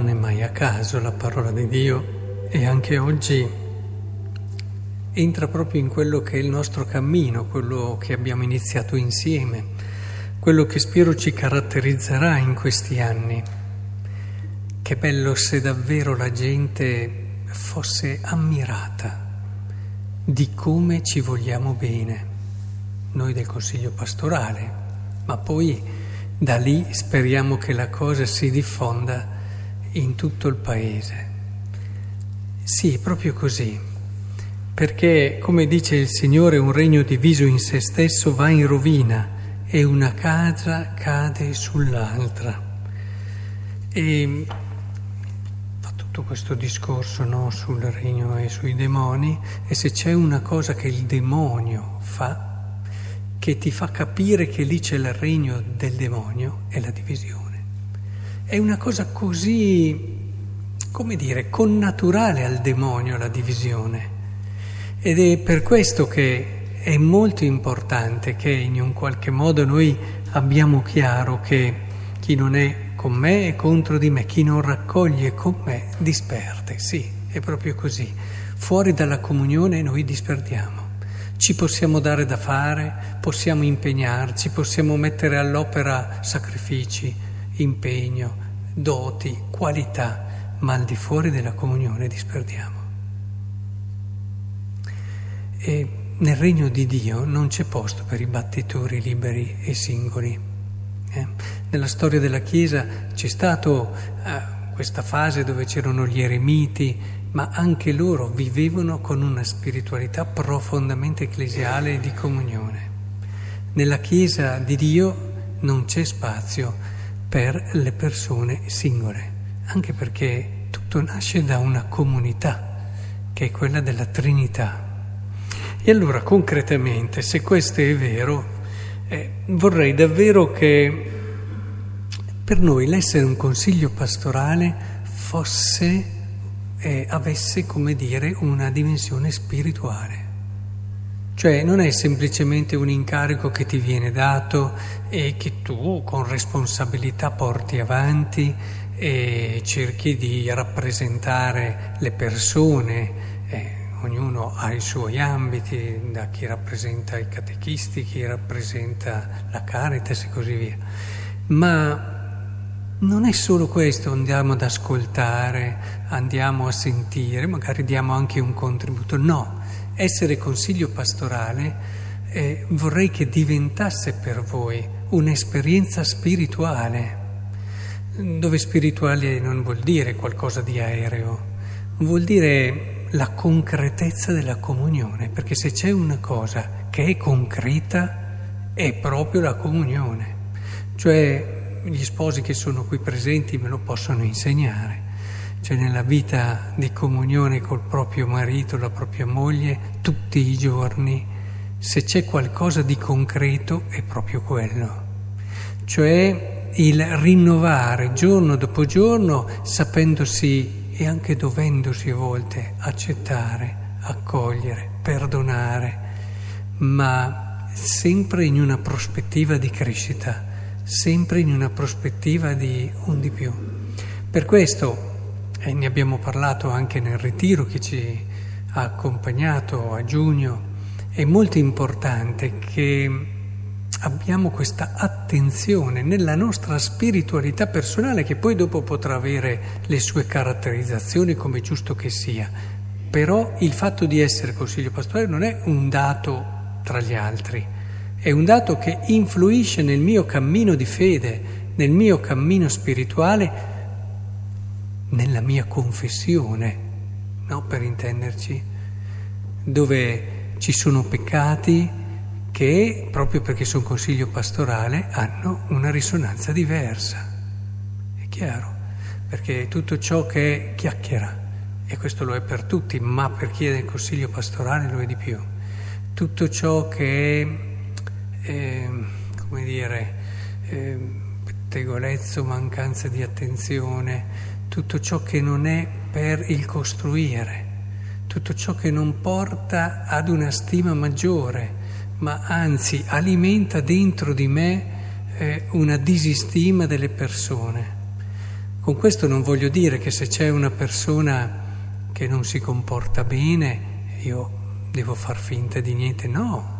non è mai a caso la parola di Dio e anche oggi entra proprio in quello che è il nostro cammino, quello che abbiamo iniziato insieme, quello che spero ci caratterizzerà in questi anni. Che bello se davvero la gente fosse ammirata di come ci vogliamo bene, noi del Consiglio pastorale, ma poi da lì speriamo che la cosa si diffonda in tutto il paese. Sì, proprio così, perché come dice il Signore, un regno diviso in se stesso va in rovina e una casa cade sull'altra. E fa tutto questo discorso no, sul regno e sui demoni e se c'è una cosa che il demonio fa, che ti fa capire che lì c'è il regno del demonio, è la divisione. È una cosa così, come dire, connaturale al demonio la divisione. Ed è per questo che è molto importante che in un qualche modo noi abbiamo chiaro che chi non è con me è contro di me, chi non raccoglie con me disperde. Sì, è proprio così. Fuori dalla comunione noi disperdiamo. Ci possiamo dare da fare, possiamo impegnarci, possiamo mettere all'opera sacrifici, impegno, doti, qualità, ma al di fuori della comunione disperdiamo. E nel regno di Dio non c'è posto per i battitori liberi e singoli. Eh? Nella storia della Chiesa c'è stata eh, questa fase dove c'erano gli eremiti, ma anche loro vivevano con una spiritualità profondamente ecclesiale e di comunione. Nella Chiesa di Dio non c'è spazio per le persone singole, anche perché tutto nasce da una comunità, che è quella della Trinità. E allora concretamente, se questo è vero, eh, vorrei davvero che per noi l'essere un consiglio pastorale fosse, eh, avesse, come dire, una dimensione spirituale. Cioè non è semplicemente un incarico che ti viene dato e che tu con responsabilità porti avanti e cerchi di rappresentare le persone, eh, ognuno ha i suoi ambiti, da chi rappresenta i catechisti, chi rappresenta la Caritas e così via. Ma non è solo questo, andiamo ad ascoltare, andiamo a sentire, magari diamo anche un contributo, no essere consiglio pastorale eh, vorrei che diventasse per voi un'esperienza spirituale, dove spirituale non vuol dire qualcosa di aereo, vuol dire la concretezza della comunione, perché se c'è una cosa che è concreta è proprio la comunione, cioè gli sposi che sono qui presenti me lo possono insegnare cioè nella vita di comunione col proprio marito, la propria moglie, tutti i giorni, se c'è qualcosa di concreto è proprio quello, cioè il rinnovare giorno dopo giorno sapendosi e anche dovendosi a volte accettare, accogliere, perdonare, ma sempre in una prospettiva di crescita, sempre in una prospettiva di un di più. Per questo e ne abbiamo parlato anche nel ritiro che ci ha accompagnato a giugno, è molto importante che abbiamo questa attenzione nella nostra spiritualità personale che poi dopo potrà avere le sue caratterizzazioni come giusto che sia. Però il fatto di essere consiglio pastorale non è un dato tra gli altri, è un dato che influisce nel mio cammino di fede, nel mio cammino spirituale nella mia confessione, no? per intenderci, dove ci sono peccati che, proprio perché sono consiglio pastorale, hanno una risonanza diversa. È chiaro, perché tutto ciò che è chiacchiera, e questo lo è per tutti, ma per chi è nel consiglio pastorale lo è di più, tutto ciò che è, eh, come dire, eh, pettegolezzo, mancanza di attenzione, tutto ciò che non è per il costruire, tutto ciò che non porta ad una stima maggiore, ma anzi alimenta dentro di me eh, una disistima delle persone. Con questo non voglio dire che se c'è una persona che non si comporta bene, io devo far finta di niente, no.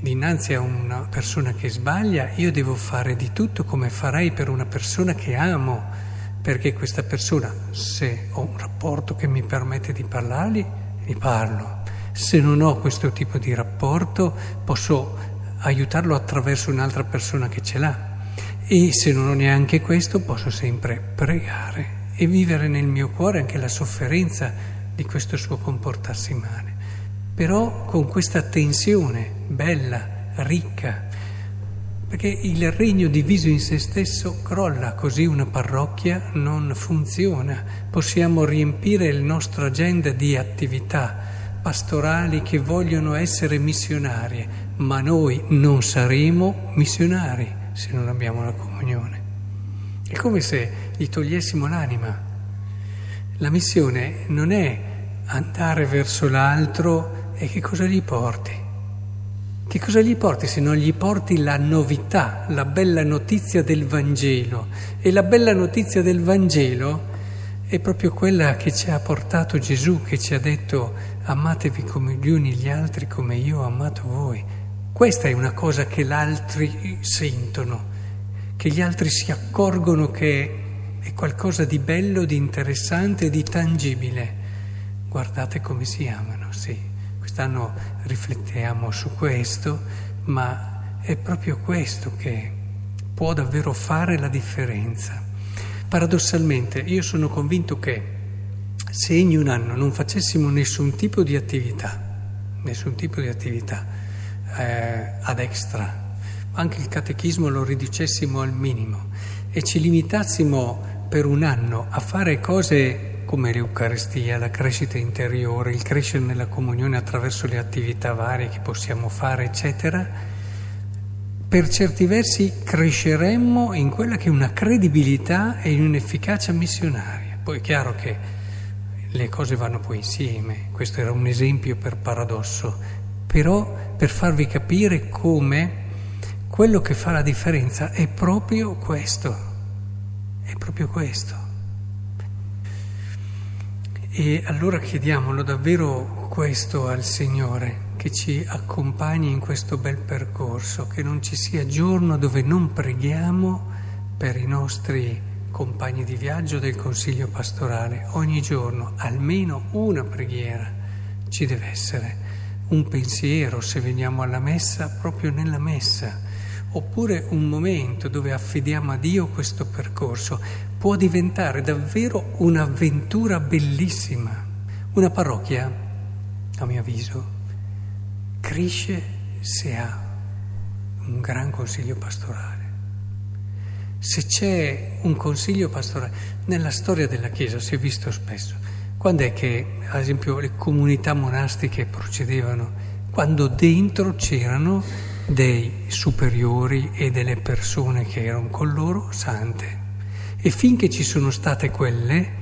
Dinanzi a una persona che sbaglia, io devo fare di tutto come farei per una persona che amo, perché questa persona, se ho un rapporto che mi permette di parlargli, gli parlo. Se non ho questo tipo di rapporto, posso aiutarlo attraverso un'altra persona che ce l'ha. E se non ho neanche questo, posso sempre pregare e vivere nel mio cuore anche la sofferenza di questo suo comportarsi male però con questa tensione bella, ricca, perché il regno diviso in se stesso crolla, così una parrocchia non funziona. Possiamo riempire il nostro agenda di attività pastorali che vogliono essere missionarie, ma noi non saremo missionari se non abbiamo la comunione. È come se gli togliessimo l'anima. La missione non è andare verso l'altro e che cosa gli porti? Che cosa gli porti se non gli porti la novità, la bella notizia del Vangelo? E la bella notizia del Vangelo è proprio quella che ci ha portato Gesù, che ci ha detto amatevi come gli uni gli altri come io ho amato voi. Questa è una cosa che gli altri sentono, che gli altri si accorgono che è qualcosa di bello, di interessante, di tangibile. Guardate come si amano, sì. Quest'anno riflettiamo su questo, ma è proprio questo che può davvero fare la differenza. Paradossalmente io sono convinto che se in un anno non facessimo nessun tipo di attività, nessun tipo di attività eh, ad extra, anche il catechismo lo riducessimo al minimo e ci limitassimo per un anno a fare cose come l'Eucaristia, la crescita interiore, il crescere nella comunione attraverso le attività varie che possiamo fare, eccetera, per certi versi cresceremmo in quella che è una credibilità e in un'efficacia missionaria. Poi è chiaro che le cose vanno poi insieme, questo era un esempio per paradosso, però per farvi capire come quello che fa la differenza è proprio questo, è proprio questo. E allora chiediamolo davvero questo al Signore, che ci accompagni in questo bel percorso, che non ci sia giorno dove non preghiamo per i nostri compagni di viaggio del Consiglio pastorale. Ogni giorno almeno una preghiera ci deve essere, un pensiero se veniamo alla messa, proprio nella messa, oppure un momento dove affidiamo a Dio questo percorso può diventare davvero un'avventura bellissima. Una parrocchia, a mio avviso, cresce se ha un gran consiglio pastorale. Se c'è un consiglio pastorale, nella storia della Chiesa si è visto spesso, quando è che, ad esempio, le comunità monastiche procedevano? Quando dentro c'erano dei superiori e delle persone che erano con loro sante. E finché ci sono state quelle,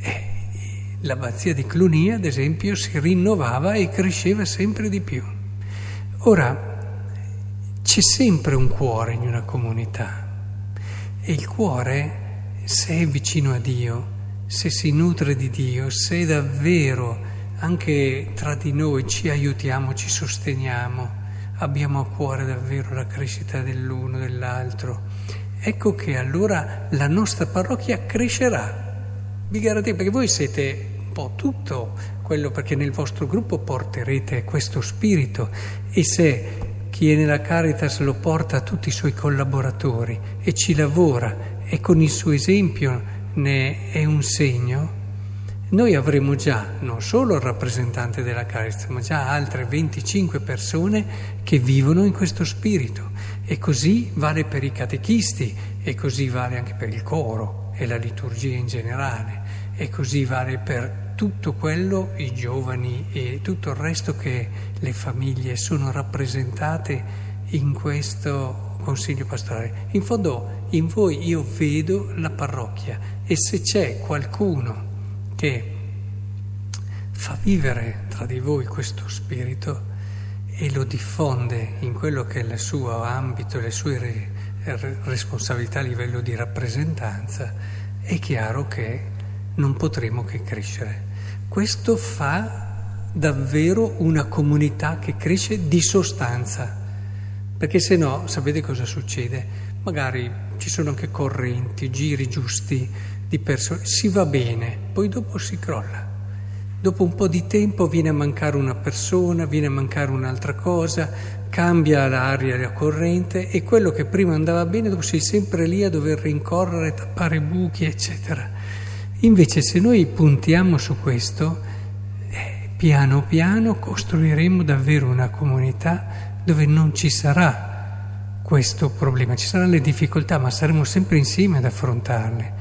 eh, l'abbazia di Clunia, ad esempio, si rinnovava e cresceva sempre di più. Ora, c'è sempre un cuore in una comunità e il cuore, se è vicino a Dio, se si nutre di Dio, se davvero anche tra di noi ci aiutiamo, ci sosteniamo, abbiamo a cuore davvero la crescita dell'uno, dell'altro, ecco che allora la nostra parrocchia crescerà. Vi garantisco, perché voi siete un po' tutto quello, perché nel vostro gruppo porterete questo spirito e se chi è nella Caritas lo porta a tutti i suoi collaboratori e ci lavora e con il suo esempio ne è un segno, noi avremo già non solo il rappresentante della Caritas, ma già altre 25 persone che vivono in questo spirito. E così vale per i catechisti, e così vale anche per il coro e la liturgia in generale, e così vale per tutto quello, i giovani e tutto il resto che le famiglie sono rappresentate in questo consiglio pastorale. In fondo in voi io vedo la parrocchia e se c'è qualcuno che fa vivere tra di voi questo spirito, e lo diffonde in quello che è il suo ambito, le sue responsabilità a livello di rappresentanza, è chiaro che non potremo che crescere. Questo fa davvero una comunità che cresce di sostanza, perché se no sapete cosa succede? Magari ci sono anche correnti, giri giusti di persone, si va bene, poi dopo si crolla. Dopo un po' di tempo viene a mancare una persona, viene a mancare un'altra cosa, cambia l'aria, la corrente e quello che prima andava bene dopo sei sempre lì a dover rincorrere, tappare buchi, eccetera. Invece se noi puntiamo su questo, eh, piano piano costruiremo davvero una comunità dove non ci sarà questo problema, ci saranno le difficoltà, ma saremo sempre insieme ad affrontarle.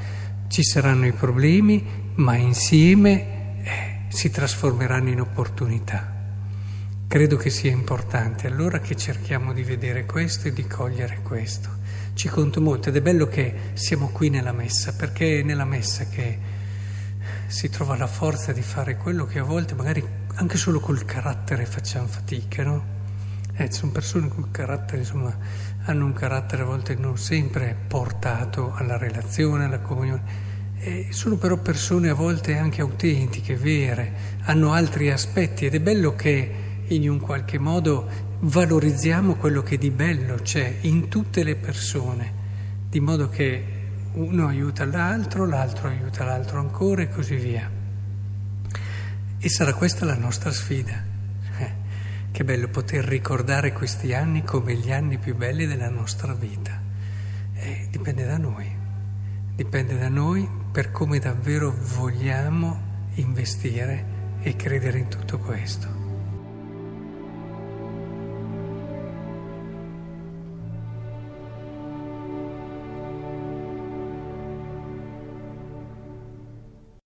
Ci saranno i problemi, ma insieme si trasformeranno in opportunità. Credo che sia importante allora che cerchiamo di vedere questo e di cogliere questo. Ci conto molto ed è bello che siamo qui nella messa, perché è nella messa che si trova la forza di fare quello che a volte magari anche solo col carattere facciamo fatica, no? Eh, sono persone col carattere, insomma, hanno un carattere a volte non sempre portato alla relazione, alla comunione eh, sono però persone a volte anche autentiche, vere, hanno altri aspetti ed è bello che in un qualche modo valorizziamo quello che di bello c'è in tutte le persone, di modo che uno aiuta l'altro, l'altro aiuta l'altro ancora e così via. E sarà questa la nostra sfida. Che bello poter ricordare questi anni come gli anni più belli della nostra vita. Eh, dipende da noi. Dipende da noi per come davvero vogliamo investire e credere in tutto questo.